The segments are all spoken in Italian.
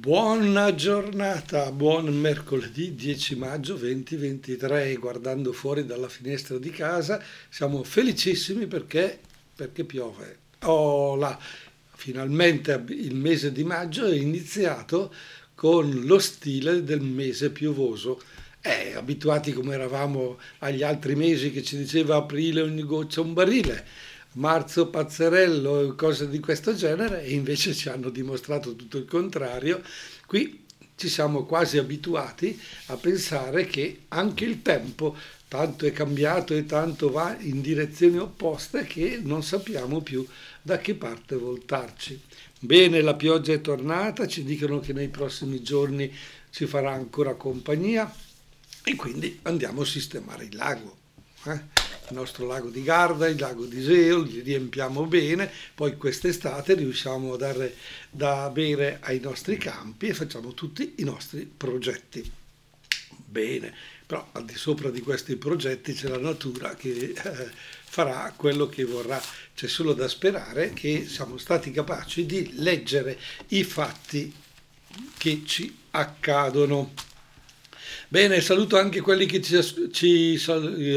Buona giornata, buon mercoledì 10 maggio 2023. Guardando fuori dalla finestra di casa siamo felicissimi perché, perché piove. Oh finalmente il mese di maggio è iniziato con lo stile del mese piovoso. Eh, abituati come eravamo agli altri mesi che ci diceva aprile ogni goccia un barile marzo pazzerello cose di questo genere e invece ci hanno dimostrato tutto il contrario. Qui ci siamo quasi abituati a pensare che anche il tempo tanto è cambiato e tanto va in direzioni opposte che non sappiamo più da che parte voltarci. Bene, la pioggia è tornata, ci dicono che nei prossimi giorni ci farà ancora compagnia e quindi andiamo a sistemare il lago. Eh? il nostro lago di Garda, il lago di Seo, li riempiamo bene, poi quest'estate riusciamo a dare da bere ai nostri campi e facciamo tutti i nostri progetti. Bene, però al di sopra di questi progetti c'è la natura che eh, farà quello che vorrà. C'è solo da sperare che siamo stati capaci di leggere i fatti che ci accadono. Bene, saluto anche quelli che ci, ci,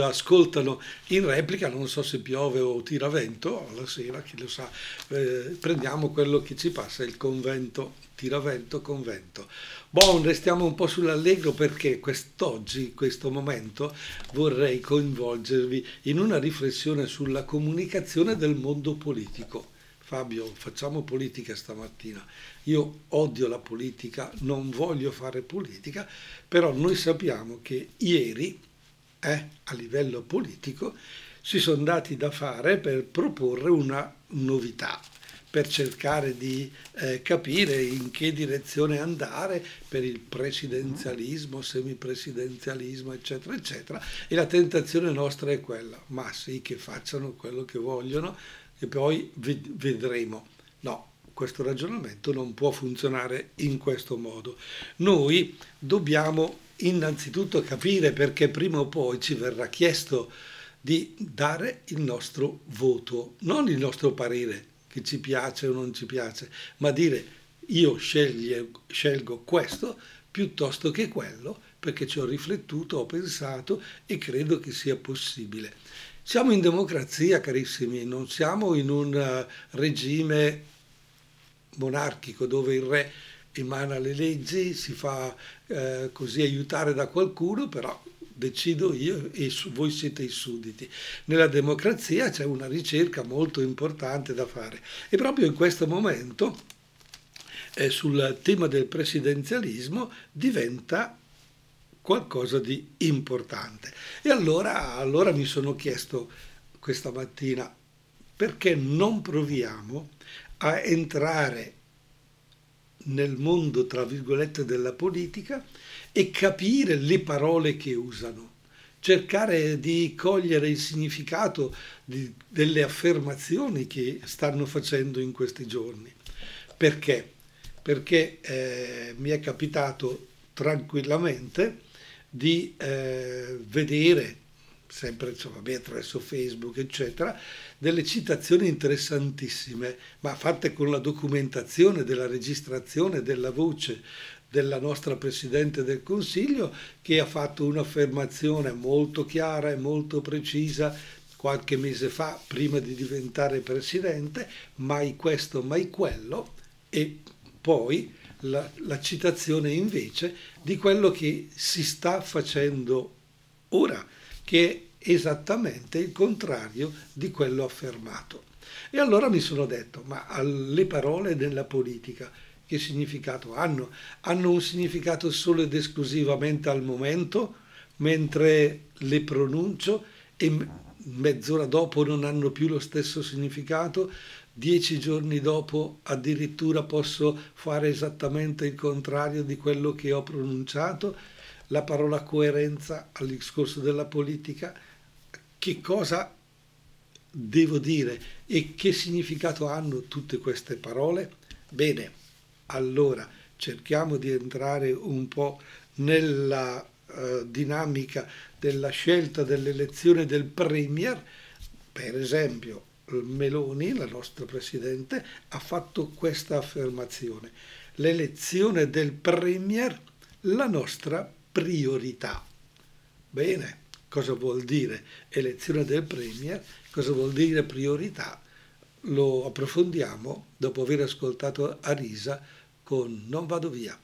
ascoltano in replica, non so se piove o tira vento, alla sera, chi lo sa, eh, prendiamo quello che ci passa, il convento, tira vento, convento. Bon, restiamo un po' sull'allegro perché quest'oggi, in questo momento, vorrei coinvolgervi in una riflessione sulla comunicazione del mondo politico. Fabio, facciamo politica stamattina. Io odio la politica, non voglio fare politica, però noi sappiamo che ieri, eh, a livello politico, si sono dati da fare per proporre una novità, per cercare di eh, capire in che direzione andare per il presidenzialismo, semipresidenzialismo, eccetera, eccetera. E la tentazione nostra è quella, ma sì che facciano quello che vogliono, e poi vedremo. No, questo ragionamento non può funzionare in questo modo. Noi dobbiamo innanzitutto capire perché prima o poi ci verrà chiesto di dare il nostro voto, non il nostro parere che ci piace o non ci piace, ma dire io sceglio, scelgo questo piuttosto che quello perché ci ho riflettuto, ho pensato e credo che sia possibile. Siamo in democrazia, carissimi, non siamo in un uh, regime monarchico dove il re emana le leggi, si fa uh, così aiutare da qualcuno, però decido io e voi siete i sudditi. Nella democrazia c'è una ricerca molto importante da fare e proprio in questo momento eh, sul tema del presidenzialismo diventa qualcosa di importante. E allora, allora mi sono chiesto questa mattina perché non proviamo a entrare nel mondo, tra virgolette, della politica e capire le parole che usano, cercare di cogliere il significato di, delle affermazioni che stanno facendo in questi giorni. Perché? Perché eh, mi è capitato tranquillamente di eh, vedere, sempre insomma, attraverso Facebook, eccetera, delle citazioni interessantissime, ma fatte con la documentazione della registrazione della voce della nostra Presidente del Consiglio, che ha fatto un'affermazione molto chiara e molto precisa qualche mese fa, prima di diventare Presidente, mai questo, mai quello, e poi la, la citazione invece di quello che si sta facendo ora, che è esattamente il contrario di quello affermato. E allora mi sono detto, ma le parole della politica che significato hanno? Hanno un significato solo ed esclusivamente al momento, mentre le pronuncio e mezz'ora dopo non hanno più lo stesso significato, dieci giorni dopo addirittura posso fare esattamente il contrario di quello che ho pronunciato, la parola coerenza al discorso della politica, che cosa devo dire e che significato hanno tutte queste parole? Bene, allora cerchiamo di entrare un po' nella uh, dinamica della scelta dell'elezione del Premier, per esempio Meloni, la nostra Presidente, ha fatto questa affermazione. l'elezione del Premier la nostra priorità. Bene, cosa vuol dire elezione del Premier? Cosa vuol dire priorità? Lo approfondiamo dopo aver ascoltato Arisa con Non vado via.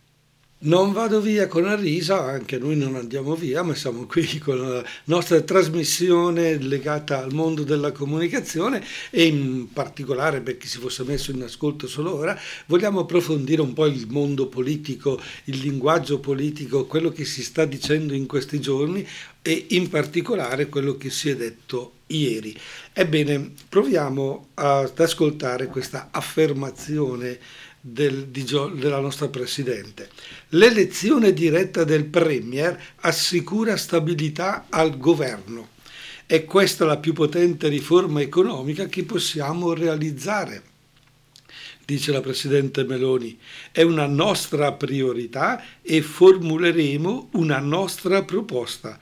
Non vado via con Arisa, anche noi non andiamo via, ma siamo qui con la nostra trasmissione legata al mondo della comunicazione e in particolare per chi si fosse messo in ascolto solo ora, vogliamo approfondire un po' il mondo politico, il linguaggio politico, quello che si sta dicendo in questi giorni e in particolare quello che si è detto ieri. Ebbene, proviamo ad ascoltare questa affermazione del, di, della nostra Presidente. L'elezione diretta del Premier assicura stabilità al governo. È questa la più potente riforma economica che possiamo realizzare dice la Presidente Meloni, è una nostra priorità e formuleremo una nostra proposta.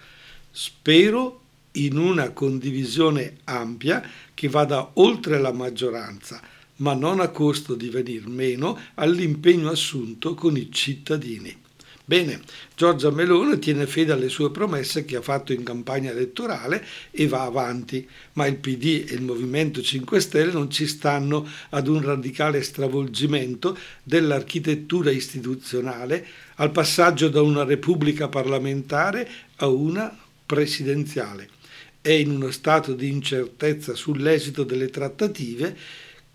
Spero in una condivisione ampia che vada oltre la maggioranza ma non a costo di venir meno all'impegno assunto con i cittadini. Bene, Giorgia Meloni tiene fede alle sue promesse che ha fatto in campagna elettorale e va avanti, ma il PD e il Movimento 5 Stelle non ci stanno ad un radicale stravolgimento dell'architettura istituzionale, al passaggio da una repubblica parlamentare a una presidenziale. È in uno stato di incertezza sull'esito delle trattative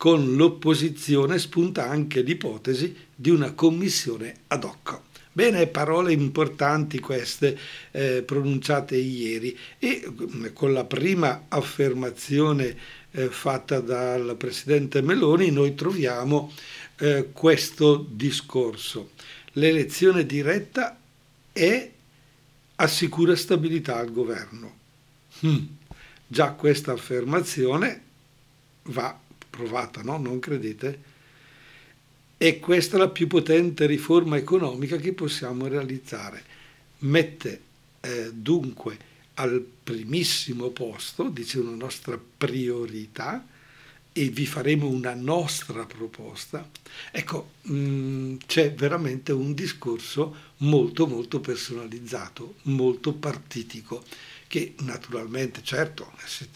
con l'opposizione spunta anche l'ipotesi di una commissione ad hoc. Bene, parole importanti queste eh, pronunciate ieri e mm, con la prima affermazione eh, fatta dal Presidente Meloni noi troviamo eh, questo discorso. L'elezione diretta è assicura stabilità al governo. Hmm. Già questa affermazione va provata, no? Non credete? E questa è la più potente riforma economica che possiamo realizzare. Mette eh, dunque al primissimo posto, dice una nostra priorità, e vi faremo una nostra proposta. Ecco, mh, mm, c'è veramente un discorso molto molto personalizzato, molto partitico che naturalmente, certo, se,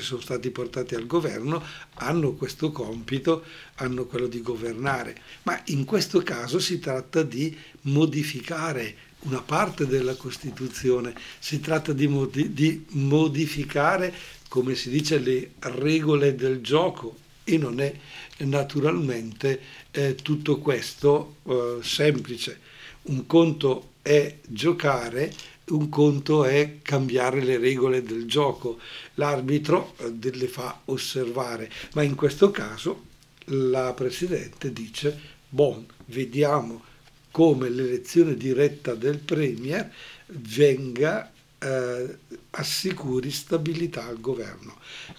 sono stati portati al governo, hanno questo compito, hanno quello di governare, ma in questo caso si tratta di modificare una parte della Costituzione, si tratta di, modi, di modificare, come si dice, le regole del gioco e non è naturalmente eh, tutto questo eh, semplice. Un conto è giocare, un conto è cambiare le regole del gioco, l'arbitro eh, le fa osservare, ma in questo caso la Presidente dice, bon, vediamo come l'elezione diretta del Premier venga, eh, assicuri stabilità al governo.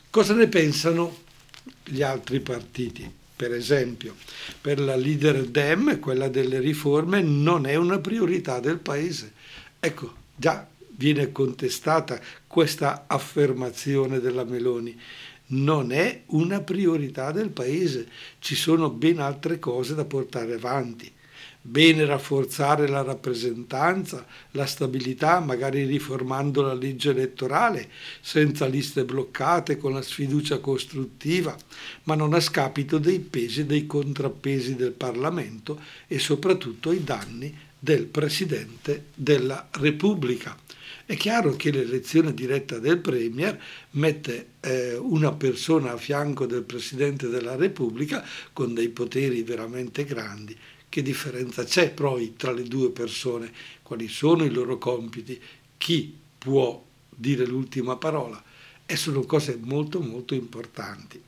Cosa ne pensano gli altri partiti? Per esempio, per la leader Dem, quella delle riforme non è una priorità del Paese. Ecco, già viene contestata questa affermazione della Meloni. Non è una priorità del Paese, ci sono ben altre cose da portare avanti. Bene rafforzare la rappresentanza, la stabilità, magari riformando la legge elettorale, senza liste bloccate, con la sfiducia costruttiva, ma non a scapito dei pesi e dei contrappesi del Parlamento e soprattutto ai danni del Presidente della Repubblica. È chiaro che l'elezione diretta del Premier mette eh, una persona a fianco del Presidente della Repubblica con dei poteri veramente grandi. Che differenza c'è poi tra le due persone? Quali sono i loro compiti? Chi può dire l'ultima parola? E sono cose molto molto importanti.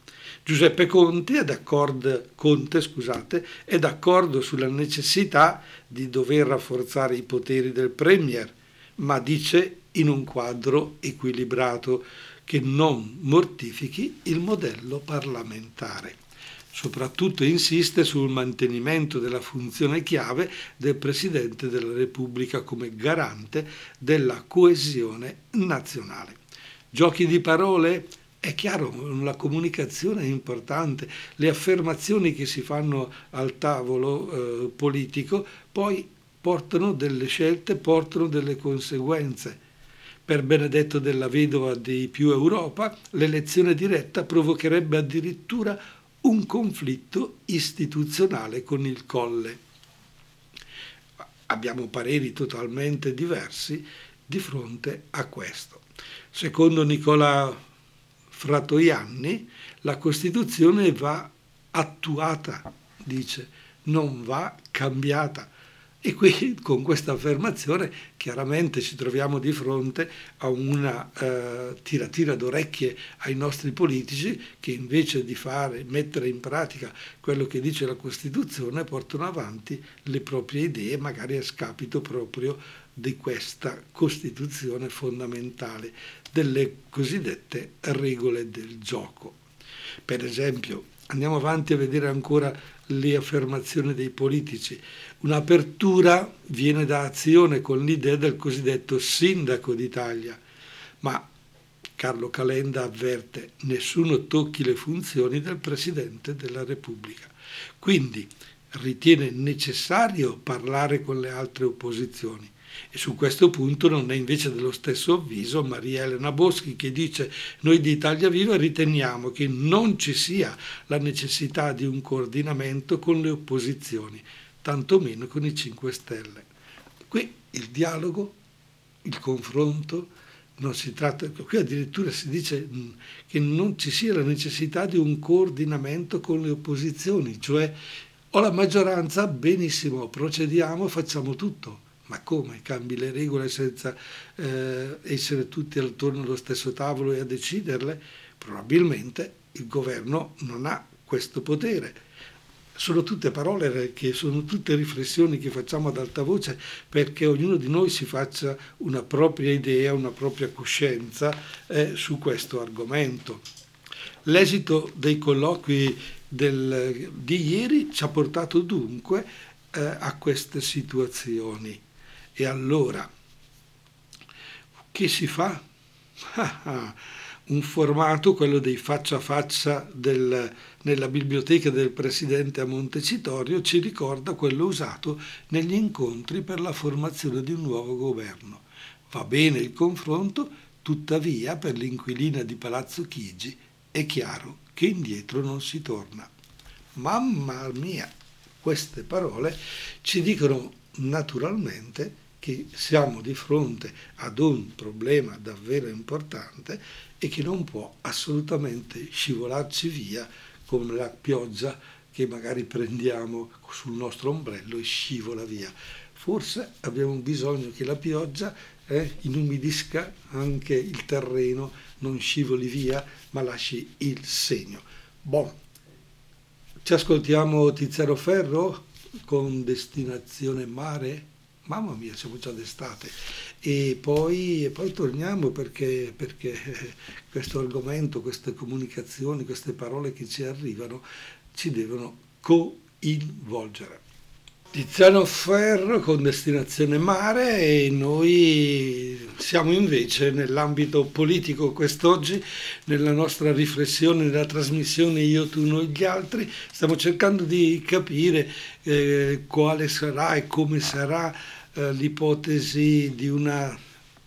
Giuseppe Conte è d'accordo, Conte, scusate, è d'accordo sulla necessità di dover rafforzare i poteri del Premier, ma dice in un quadro equilibrato che non mortifichi il modello parlamentare. Soprattutto insiste sul mantenimento della funzione chiave del Presidente della Repubblica come garante della coesione nazionale. Giochi di parole? È chiaro, la comunicazione è importante, le affermazioni che si fanno al tavolo eh, politico poi portano delle scelte, portano delle conseguenze. Per Benedetto della Vedova di Più Europa, l'elezione diretta provocherebbe addirittura un conflitto istituzionale con il Colle. Abbiamo pareri totalmente diversi di fronte a questo. Secondo Nicola Fratoianni, la Costituzione va attuata, dice, non va cambiata. E qui con questa affermazione chiaramente ci troviamo di fronte a una eh, tiratina d'orecchie ai nostri politici che invece di fare, mettere in pratica quello che dice la Costituzione portano avanti le proprie idee magari a scapito proprio di questa Costituzione fondamentale, delle cosiddette regole del gioco. Per esempio, andiamo avanti a vedere ancora le affermazioni dei politici. Un'apertura viene da azione con l'idea del cosiddetto sindaco d'Italia, ma Carlo Calenda avverte nessuno tocchi le funzioni del Presidente della Repubblica. Quindi ritiene necessario parlare con le altre opposizioni. E su questo punto non è invece dello stesso avviso Maria Elena Boschi che dice noi di Italia Viva riteniamo che non ci sia la necessità di un coordinamento con le opposizioni, tantomeno con i 5 Stelle. Qui il dialogo, il confronto, non si tratta, qui addirittura si dice mm, che non ci sia la necessità di un coordinamento con le opposizioni, cioè o la maggioranza, benissimo, procediamo, facciamo tutto ma come? Cambi le regole senza eh, essere tutti attorno allo stesso tavolo e a deciderle? Probabilmente il governo non ha questo potere. Sono tutte parole che sono tutte riflessioni che facciamo ad alta voce perché ognuno di noi si faccia una propria idea, una propria coscienza eh, su questo argomento. L'esito dei colloqui del, di ieri ci ha portato dunque eh, a queste situazioni. E allora, che si fa? Un formato, quello dei faccia a faccia del, nella biblioteca del presidente a Montecitorio, ci ricorda quello usato negli incontri per la formazione di un nuovo governo. Va bene il confronto, tuttavia per l'inquilina di Palazzo Chigi è chiaro che indietro non si torna. Mamma mia, queste parole ci dicono naturalmente che siamo di fronte ad un problema davvero importante e che non può assolutamente scivolarci via come la pioggia che magari prendiamo sul nostro ombrello e scivola via. Forse abbiamo bisogno che la pioggia eh, inumidisca anche il terreno, non scivoli via, ma lasci il segno. Bon, ci ascoltiamo Tiziano Ferro con destinazione mare mamma mia, siamo già d'estate. E poi, e poi torniamo perché, perché questo argomento, queste comunicazioni, queste parole che ci arrivano ci devono coinvolgere. Tiziano Ferro con destinazione mare e noi siamo invece nell'ambito politico quest'oggi, nella nostra riflessione, nella trasmissione Io, tu, noi, gli altri, stiamo cercando di capire eh, quale sarà e come sarà eh, l'ipotesi di, una,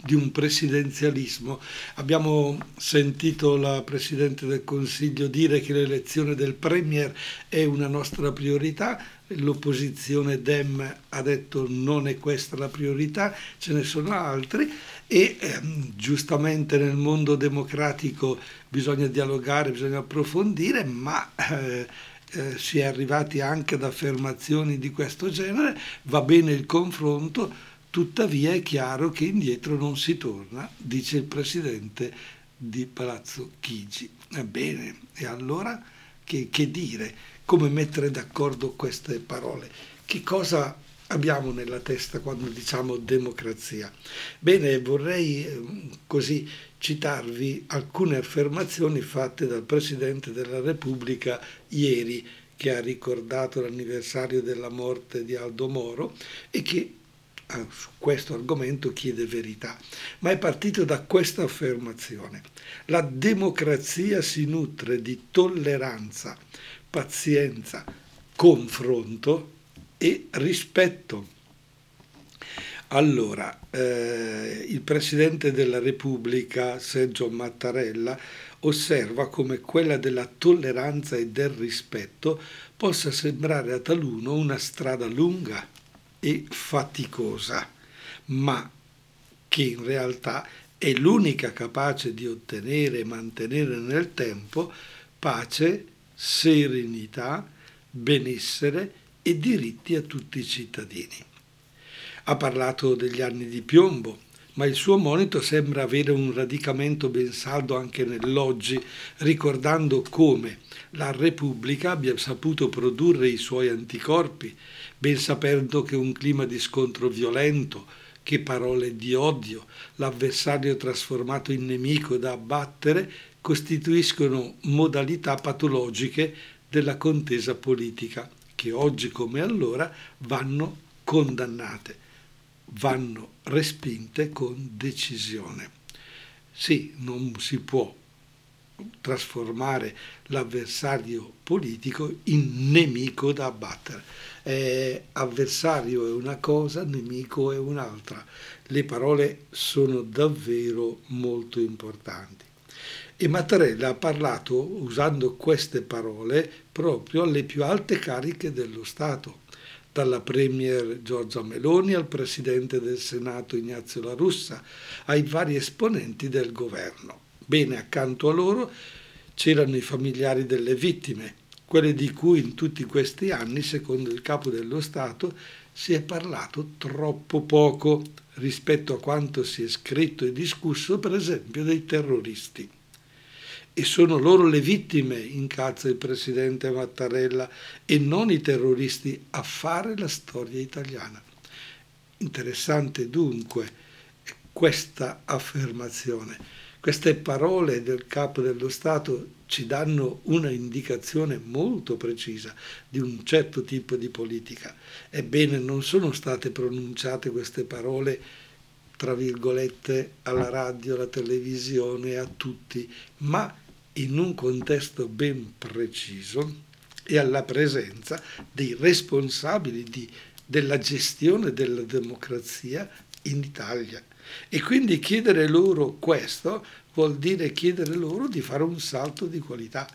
di un presidenzialismo. Abbiamo sentito la Presidente del Consiglio dire che l'elezione del Premier è una nostra priorità, l'opposizione Dem ha detto non è questa la priorità, ce ne sono altri e eh, giustamente nel mondo democratico bisogna dialogare, bisogna approfondire, ma eh, eh, si è arrivati anche ad affermazioni di questo genere, va bene il confronto, tuttavia è chiaro che indietro non si torna, dice il presidente di Palazzo Chigi. Ebbene, e allora che, che dire? Come mettere d'accordo queste parole? Che cosa abbiamo nella testa quando diciamo democrazia? Bene, vorrei eh, così citarvi alcune affermazioni fatte dal Presidente della Repubblica ieri, che ha ricordato l'anniversario della morte di Aldo Moro e che eh, su questo argomento chiede verità, ma è partito da questa affermazione. La democrazia si nutre di tolleranza, pazienza, confronto e rispetto. Allora, eh, il Presidente della Repubblica, Sergio Mattarella, osserva come quella della tolleranza e del rispetto possa sembrare a taluno una strada lunga e faticosa, ma che in realtà è l'unica capace di ottenere e mantenere nel tempo pace, serenità, benessere e diritti a tutti i cittadini. Ha parlato degli anni di piombo, ma il suo monito sembra avere un radicamento ben saldo anche nell'oggi, ricordando come la Repubblica abbia saputo produrre i suoi anticorpi, ben sapendo che un clima di scontro violento, che parole di odio, l'avversario trasformato in nemico da abbattere, costituiscono modalità patologiche della contesa politica, che oggi come allora vanno condannate vanno respinte con decisione. Sì, non si può trasformare l'avversario politico in nemico da abbattere. Eh, avversario è una cosa, nemico è un'altra. Le parole sono davvero molto importanti. E Mattarella ha parlato usando queste parole proprio alle più alte cariche dello Stato dalla Premier Giorgia Meloni al Presidente del Senato Ignazio La Russa, ai vari esponenti del governo. Bene, accanto a loro c'erano i familiari delle vittime, quelle di cui in tutti questi anni, secondo il Capo dello Stato, si è parlato troppo poco rispetto a quanto si è scritto e discusso, per esempio, dei terroristi e sono loro le vittime, incalza il presidente Mattarella, e non i terroristi a fare la storia italiana. Interessante dunque questa affermazione. Queste parole del capo dello Stato ci danno una indicazione molto precisa di un certo tipo di politica. Ebbene, non sono state pronunciate queste parole tra virgolette alla radio, alla televisione, a tutti, ma in un contesto ben preciso e alla presenza dei responsabili di, della gestione della democrazia in Italia. E quindi chiedere loro questo vuol dire chiedere loro di fare un salto di qualità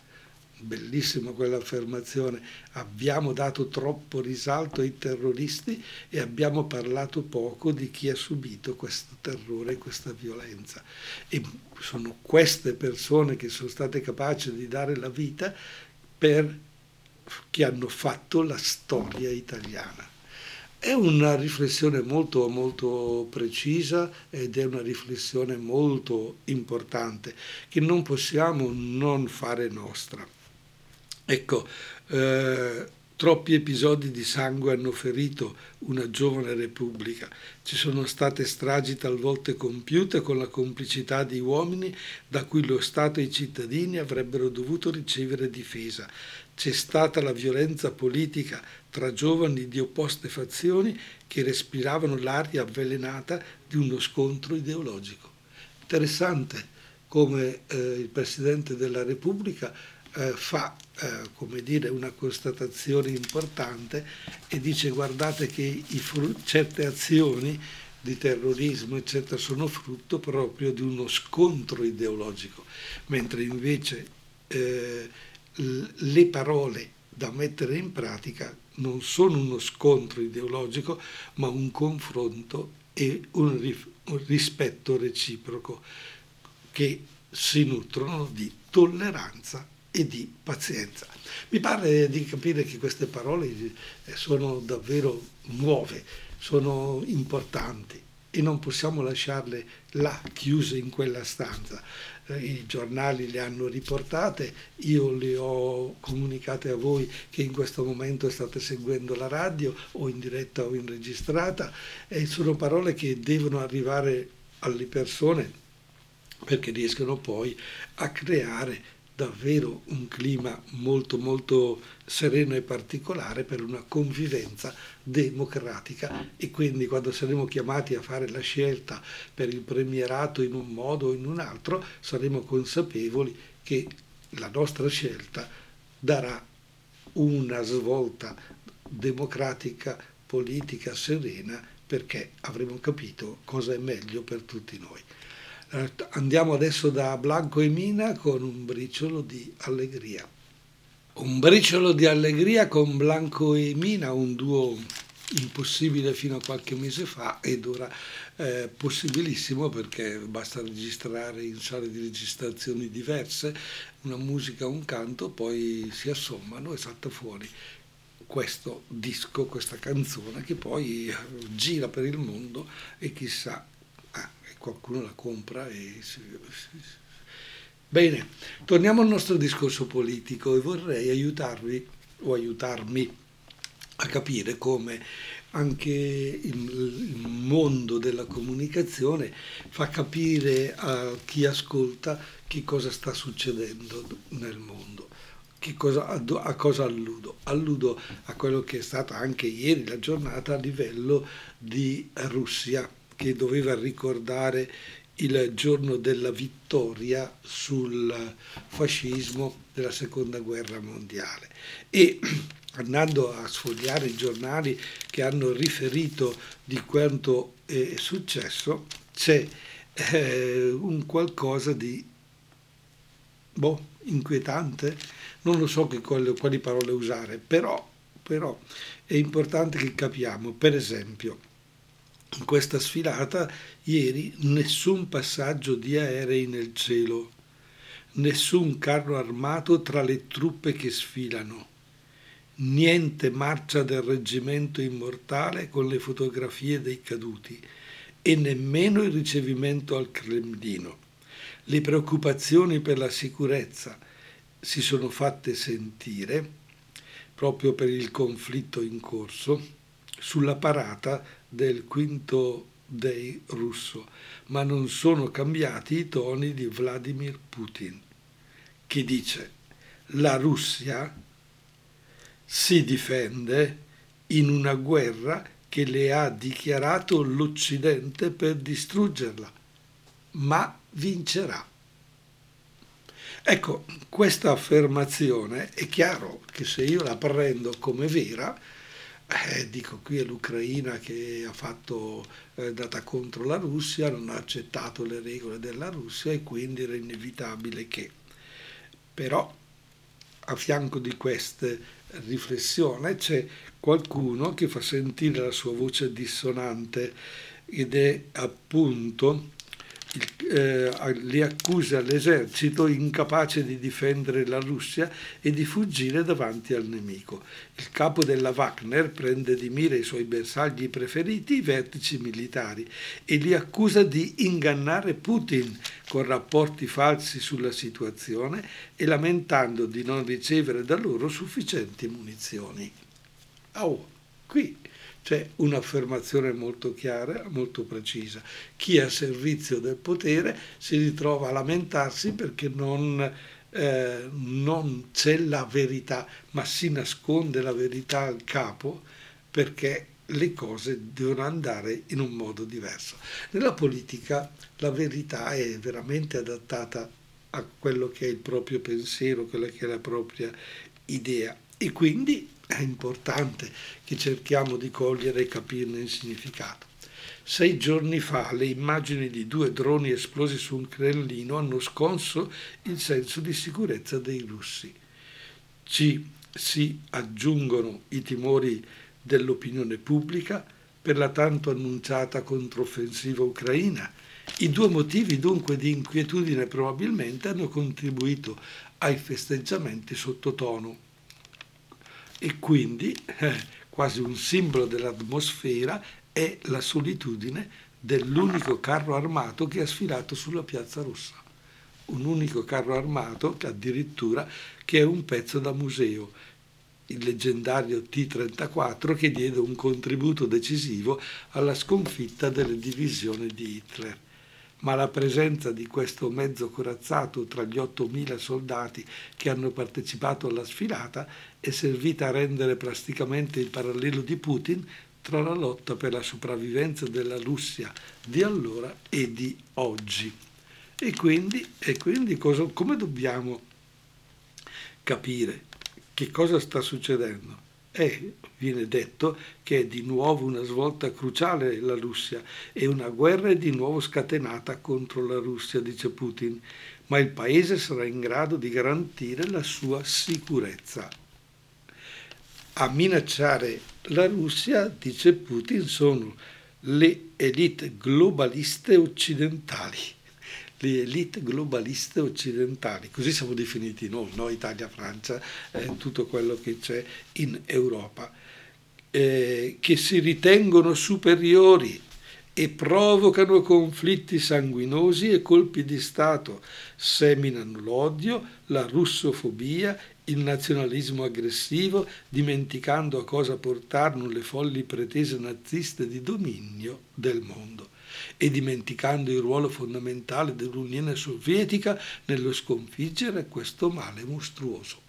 bellissima quell'affermazione, abbiamo dato troppo risalto ai terroristi e abbiamo parlato poco di chi ha subito questo terrore e questa violenza. E sono queste persone che sono state capaci di dare la vita per che hanno fatto la storia italiana. È una riflessione molto, molto precisa ed è una riflessione molto importante che non possiamo non fare nostra. Ecco, eh, troppi episodi di sangue hanno ferito una giovane repubblica. Ci sono state stragi talvolta compiute con la complicità di uomini da cui lo Stato e i cittadini avrebbero dovuto ricevere difesa. C'è stata la violenza politica tra giovani di opposte fazioni che respiravano l'aria avvelenata di uno scontro ideologico. Interessante come eh, il Presidente della Repubblica eh, fa eh, come dire, una constatazione importante e dice guardate che certe azioni di terrorismo eccetera sono frutto proprio di uno scontro ideologico, mentre invece eh, le parole da mettere in pratica non sono uno scontro ideologico, ma un confronto e un, rif- un rispetto reciproco che si nutrono di tolleranza e di pazienza. Mi pare di capire che queste parole eh, sono davvero nuove, sono importanti e non possiamo lasciarle là chiuse in quella stanza. Eh, I giornali le hanno riportate, io le ho comunicate a voi che in questo momento state seguendo la radio o in diretta o in registrata e sono parole che devono arrivare alle persone perché riescono poi a creare davvero un clima molto molto sereno e particolare per una convivenza democratica e quindi quando saremo chiamati a fare la scelta per il premierato in un modo o in un altro saremo consapevoli che la nostra scelta darà una svolta democratica, politica, serena perché avremo capito cosa è meglio per tutti noi. Eh, andiamo adesso da Blanco e Mina con un briciolo di allegria. Un briciolo di allegria con Blanco e Mina, un duo impossibile fino a qualche mese fa ed ora eh, possibilissimo perché basta registrare in sale di registrazioni diverse una musica, un canto, poi si assommano e salta fuori questo disco, questa canzone che poi eh, gira per il mondo e chissà, qualcuno la compra e Bene, torniamo al nostro discorso politico e vorrei aiutarvi o aiutarmi a capire come anche il, mondo della comunicazione fa capire a chi ascolta che cosa sta succedendo nel mondo. Cosa, a cosa alludo? Alludo a quello che è stata anche ieri la giornata a livello di Russia, che doveva ricordare il giorno della vittoria sul fascismo della seconda guerra mondiale. E andando a sfogliare i giornali che hanno riferito di quanto è successo, c'è eh, un qualcosa di boh, inquietante, non lo so che, quali parole usare, però, però è importante che capiamo, per esempio, in questa sfilata ieri nessun passaggio di aerei nel cielo, nessun carro armato tra le truppe che sfilano niente marcia del reggimento immortale con le fotografie dei caduti e nemmeno il ricevimento al Cremlino. Le preoccupazioni per la sicurezza si sono fatte sentire proprio per il conflitto in corso sulla parata del quinto dei russo, ma non sono cambiati i toni di Vladimir Putin, che dice la Russia si difende in una guerra che le ha dichiarato l'Occidente per distruggerla, ma vincerà. Ecco, questa affermazione è chiaro che se io la prendo come vera, eh, dico qui è l'Ucraina che ha fatto eh, data contro la Russia, non ha accettato le regole della Russia e quindi era inevitabile che. Però a fianco di queste riflessioni c'è qualcuno che fa sentire la sua voce dissonante ed è appunto eh, le accuse all'esercito incapace di difendere la Russia e di fuggire davanti al nemico. Il capo della Wagner prende di mira i suoi bersagli preferiti, i vertici militari, e li accusa di ingannare Putin con rapporti falsi sulla situazione e lamentando di non ricevere da loro sufficienti munizioni. Oh, qui c'è un'affermazione molto chiara, molto precisa. Chi è a servizio del potere si ritrova a lamentarsi perché non, eh, non c'è la verità, ma si nasconde la verità al capo perché le cose devono andare in un modo diverso. Nella politica la verità è veramente adattata a quello che è il proprio pensiero, quella che è la propria idea e quindi è importante che cerchiamo di cogliere e capirne il significato. Sei giorni fa le immagini di due droni esplosi su un Cremlino hanno sconso il senso di sicurezza dei russi. Ci si aggiungono i timori dell'opinione pubblica per la tanto annunciata controffensiva ucraina. I due motivi dunque di inquietudine probabilmente hanno contribuito ai festeggiamenti sottotono e quindi eh, quasi un simbolo dell'atmosfera è la solitudine dell'unico carro armato che ha sfilato sulla piazza rossa. Un unico carro armato che addirittura che è un pezzo da museo, il leggendario T-34 che diede un contributo decisivo alla sconfitta delle divisioni di Hitler. Ma la presenza di questo mezzo corazzato tra gli 8.000 soldati che hanno partecipato alla sfilata è servita a rendere plasticamente il parallelo di Putin tra la lotta per la sopravvivenza della Russia di allora e di oggi. E quindi, e quindi cosa, come dobbiamo capire che cosa sta succedendo? E viene detto che è di nuovo una svolta cruciale la Russia e una guerra è di nuovo scatenata contro la Russia, dice Putin, ma il paese sarà in grado di garantire la sua sicurezza. A minacciare la Russia, dice Putin, sono le elite globaliste occidentali le elite globaliste occidentali, così siamo definiti noi, no? Italia, Francia, eh, tutto quello che c'è in Europa, eh, che si ritengono superiori e provocano conflitti sanguinosi e colpi di Stato, seminano l'odio, la russofobia, il nazionalismo aggressivo, dimenticando a cosa portarono le folli pretese naziste di dominio del mondo e dimenticando il ruolo fondamentale dell'Unione Sovietica nello sconfiggere questo male mostruoso.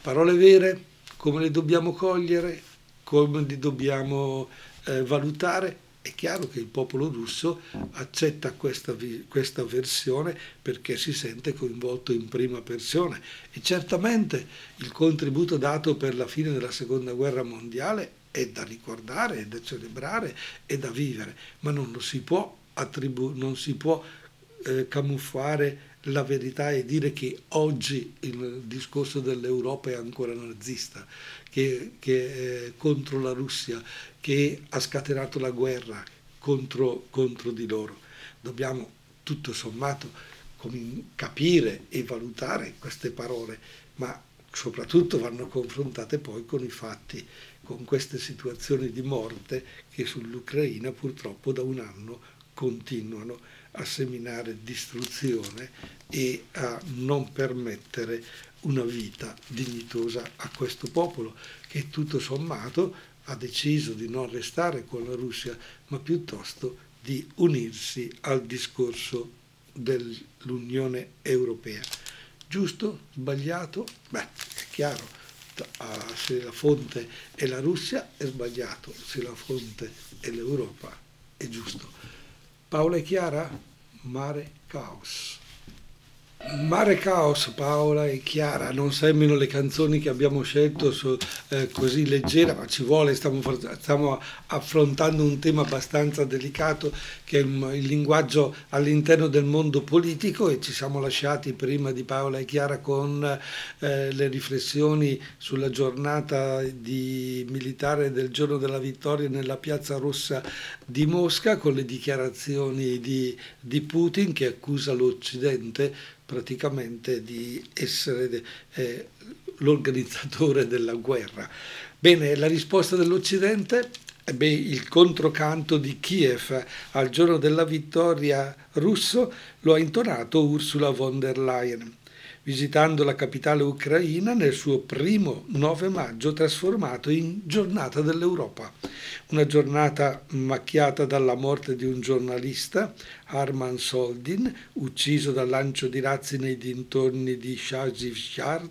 Parole vere, come le dobbiamo cogliere, come le dobbiamo eh, valutare? È chiaro che il popolo russo accetta questa, questa, versione perché si sente coinvolto in prima persona e certamente il contributo dato per la fine della seconda guerra mondiale è da ricordare, è da celebrare, è da vivere, ma non si può, attribu- non si può eh, camuffare la verità e dire che oggi il discorso dell'Europa è ancora nazista, che, che è contro la Russia, che ha scatenato la guerra contro, contro di loro. Dobbiamo tutto sommato capire e valutare queste parole, ma soprattutto vanno confrontate poi con i fatti con queste situazioni di morte che sull'Ucraina purtroppo da un anno continuano a seminare distruzione e a non permettere una vita dignitosa a questo popolo che tutto sommato ha deciso di non restare con la Russia ma piuttosto di unirsi al discorso dell'Unione Europea. Giusto? Sbagliato? Beh, è chiaro se la fonte è la Russia è sbagliato, se la fonte è l'Europa è giusto. Paola e Chiara? Mare Caos. Mare Caos, Paola e Chiara, non sembrano le canzoni che abbiamo scelto so, eh, così leggere, ma ci vuole, stiamo, stiamo, affrontando un tema abbastanza delicato che è il linguaggio all'interno del mondo politico e ci siamo lasciati prima di Paola e Chiara con eh, le riflessioni sulla giornata di militare del giorno della vittoria nella piazza rossa di Mosca con le dichiarazioni di, di Putin che accusa l'Occidente praticamente di essere eh, l'organizzatore della guerra. Bene, la risposta dell'Occidente? Eh beh, il controcanto di Kiev al giorno della vittoria russo lo ha intonato Ursula von der Leyen visitando la capitale ucraina nel suo primo 9 maggio trasformato in giornata dell'Europa. Una giornata macchiata dalla morte di un giornalista, Arman Soldin, ucciso dal lancio di razzi nei dintorni di Shazivshar,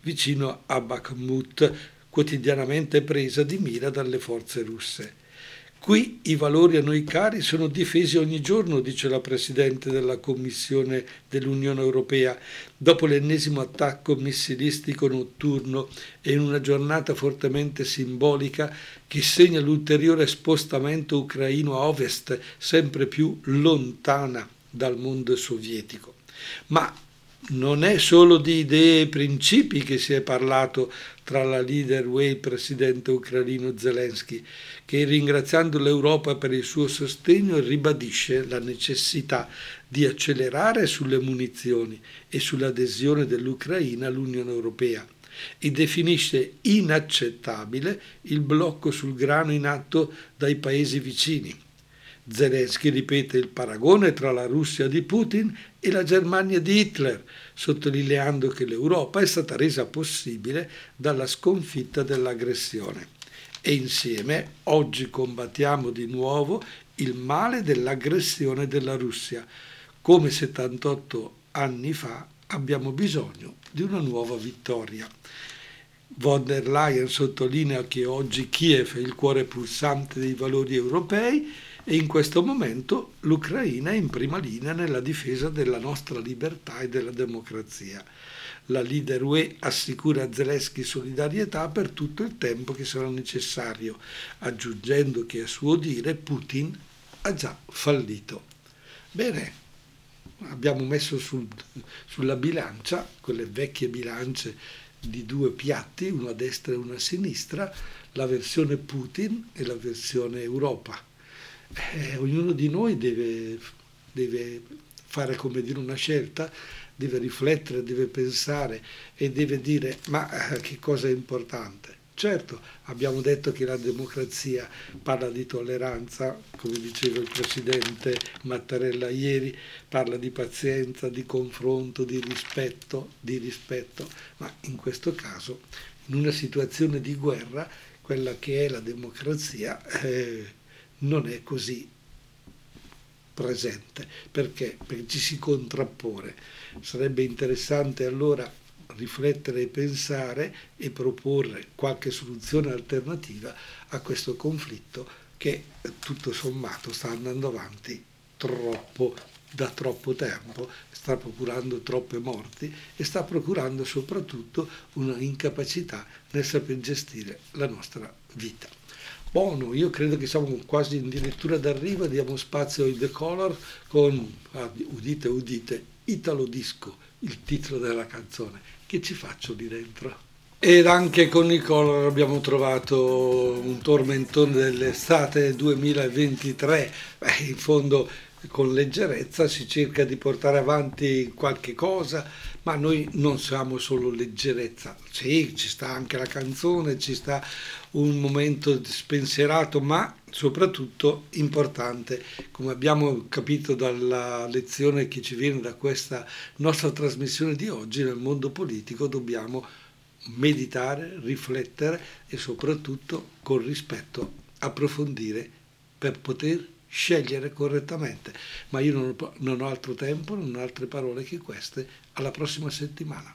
vicino a Bakhmut, quotidianamente presa di mira dalle forze russe. Qui i valori a noi cari sono difesi ogni giorno, dice la Presidente della Commissione dell'Unione Europea, dopo l'ennesimo attacco missilistico notturno e in una giornata fortemente simbolica che segna l'ulteriore spostamento ucraino a ovest, sempre più lontana dal mondo sovietico. Ma non è solo di idee e principi che si è parlato tra la leader UE e il presidente ucraino Zelensky, che ringraziando l'Europa per il suo sostegno ribadisce la necessità di accelerare sulle munizioni e sull'adesione dell'Ucraina all'Unione Europea e definisce inaccettabile il blocco sul grano in atto dai paesi vicini Zelensky ripete il paragone tra la Russia di Putin e la Germania di Hitler, sottolineando che l'Europa è stata resa possibile dalla sconfitta dell'aggressione. e insieme oggi combattiamo di nuovo il male dell'aggressione della Russia. Come 78 anni fa abbiamo bisogno di una nuova vittoria. Von der Leyen sottolinea che oggi Kiev è il cuore pulsante dei valori europei e in questo momento l'Ucraina è in prima linea nella difesa della nostra libertà e della democrazia. La leader UE assicura a Zelensky solidarietà per tutto il tempo che sarà necessario, aggiungendo che a suo dire Putin ha già fallito. Bene, abbiamo messo sul, sulla bilancia, quelle vecchie bilance di due piatti, uno a destra e uno a sinistra, la versione Putin e la versione Europa. Eh, ognuno di noi deve, deve fare come dire una scelta, deve riflettere, deve pensare e deve dire ma eh, che cosa è importante. Certo, abbiamo detto che la democrazia parla di tolleranza, come diceva il presidente Mattarella ieri, parla di pazienza, di confronto, di rispetto, di rispetto, ma in questo caso, in una situazione di guerra, quella che è la democrazia eh, non è così presente. Perché? Perché ci si contrappone. Sarebbe interessante allora riflettere e pensare e proporre qualche soluzione alternativa a questo conflitto che tutto sommato sta andando avanti troppo da troppo tempo, sta procurando troppe morti e sta procurando soprattutto una incapacità nel saper gestire la nostra vita. Buono, io credo che siamo quasi addirittura d'arrivo, diamo spazio ai The Color con, ah, udite udite, Italo Disco, il titolo della canzone che ci faccio lì dentro? Ed anche con Nicola abbiamo trovato un tormentone dell'estate 2023. Beh, in fondo con leggerezza si cerca di portare avanti qualche cosa, ma noi non siamo solo leggerezza. Sì, ci sta anche la canzone, ci sta un momento spensierato, ma soprattutto importante, come abbiamo capito dalla lezione che ci viene da questa nostra trasmissione di oggi, nel mondo politico dobbiamo meditare, riflettere e soprattutto con rispetto approfondire per poter scegliere correttamente. Ma io non ho, altro tempo, non ho altre parole che queste. Alla prossima settimana.